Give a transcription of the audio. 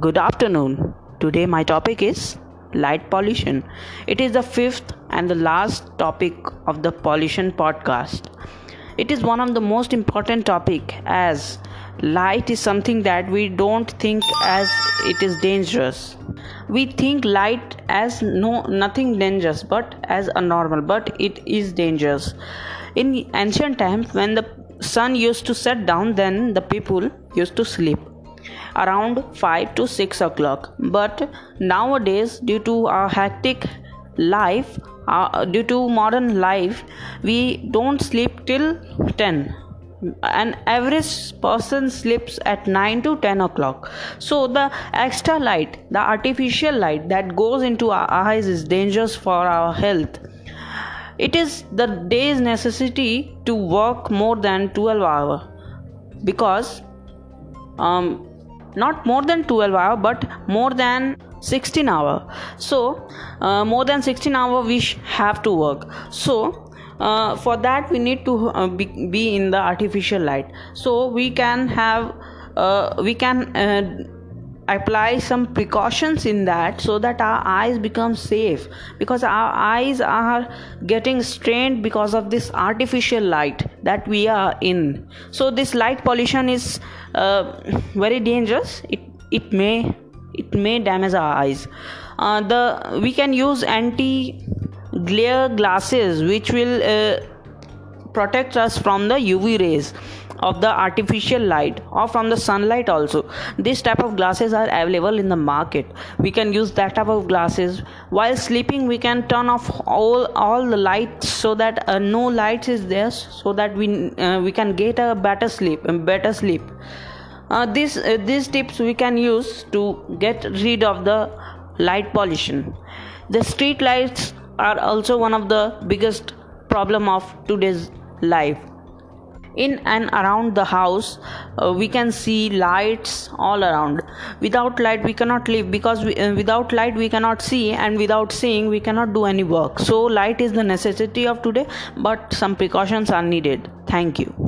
Good afternoon. Today my topic is light pollution. It is the fifth and the last topic of the pollution podcast. It is one of the most important topic as light is something that we don't think as it is dangerous. We think light as no nothing dangerous but as a normal but it is dangerous. In ancient times when the sun used to set down then the people used to sleep around 5 to 6 o'clock. But nowadays due to our hectic life uh, due to modern life we don't sleep till 10 an average person sleeps at 9 to 10 o'clock. So the extra light the artificial light that goes into our eyes is dangerous for our health. It is the day's necessity to work more than 12 hours because um, not more than 12 hour but more than 16 hour. So uh, more than 16 hour we have to work. So uh, for that we need to uh, be, be, in the artificial light. So we can have uh, we can uh, apply some precautions in that so that our eyes become safe. Because our eyes are getting strained because of this artificial light that we are in. So this light pollution is uh, very dangerous. It it may it may damage our eyes. Uh, the we can use anti glare glasses which will uh, protect us from the uv rays of the artificial light or from the sunlight also. This type of glasses are available in the market. We can use that type of glasses. While sleeping we can turn off all all the lights so that uh, no lights is there so that we uh, we can get a better sleep better sleep. Uh, this uh, these tips we can use to get rid of the light pollution. The street lights are also one of the biggest problem of today's life in and around the house uh, we can see lights all around. Without light we cannot live because we, uh, without light we cannot see and without seeing we cannot do any work. So light is the necessity of today but some precautions are needed. Thank you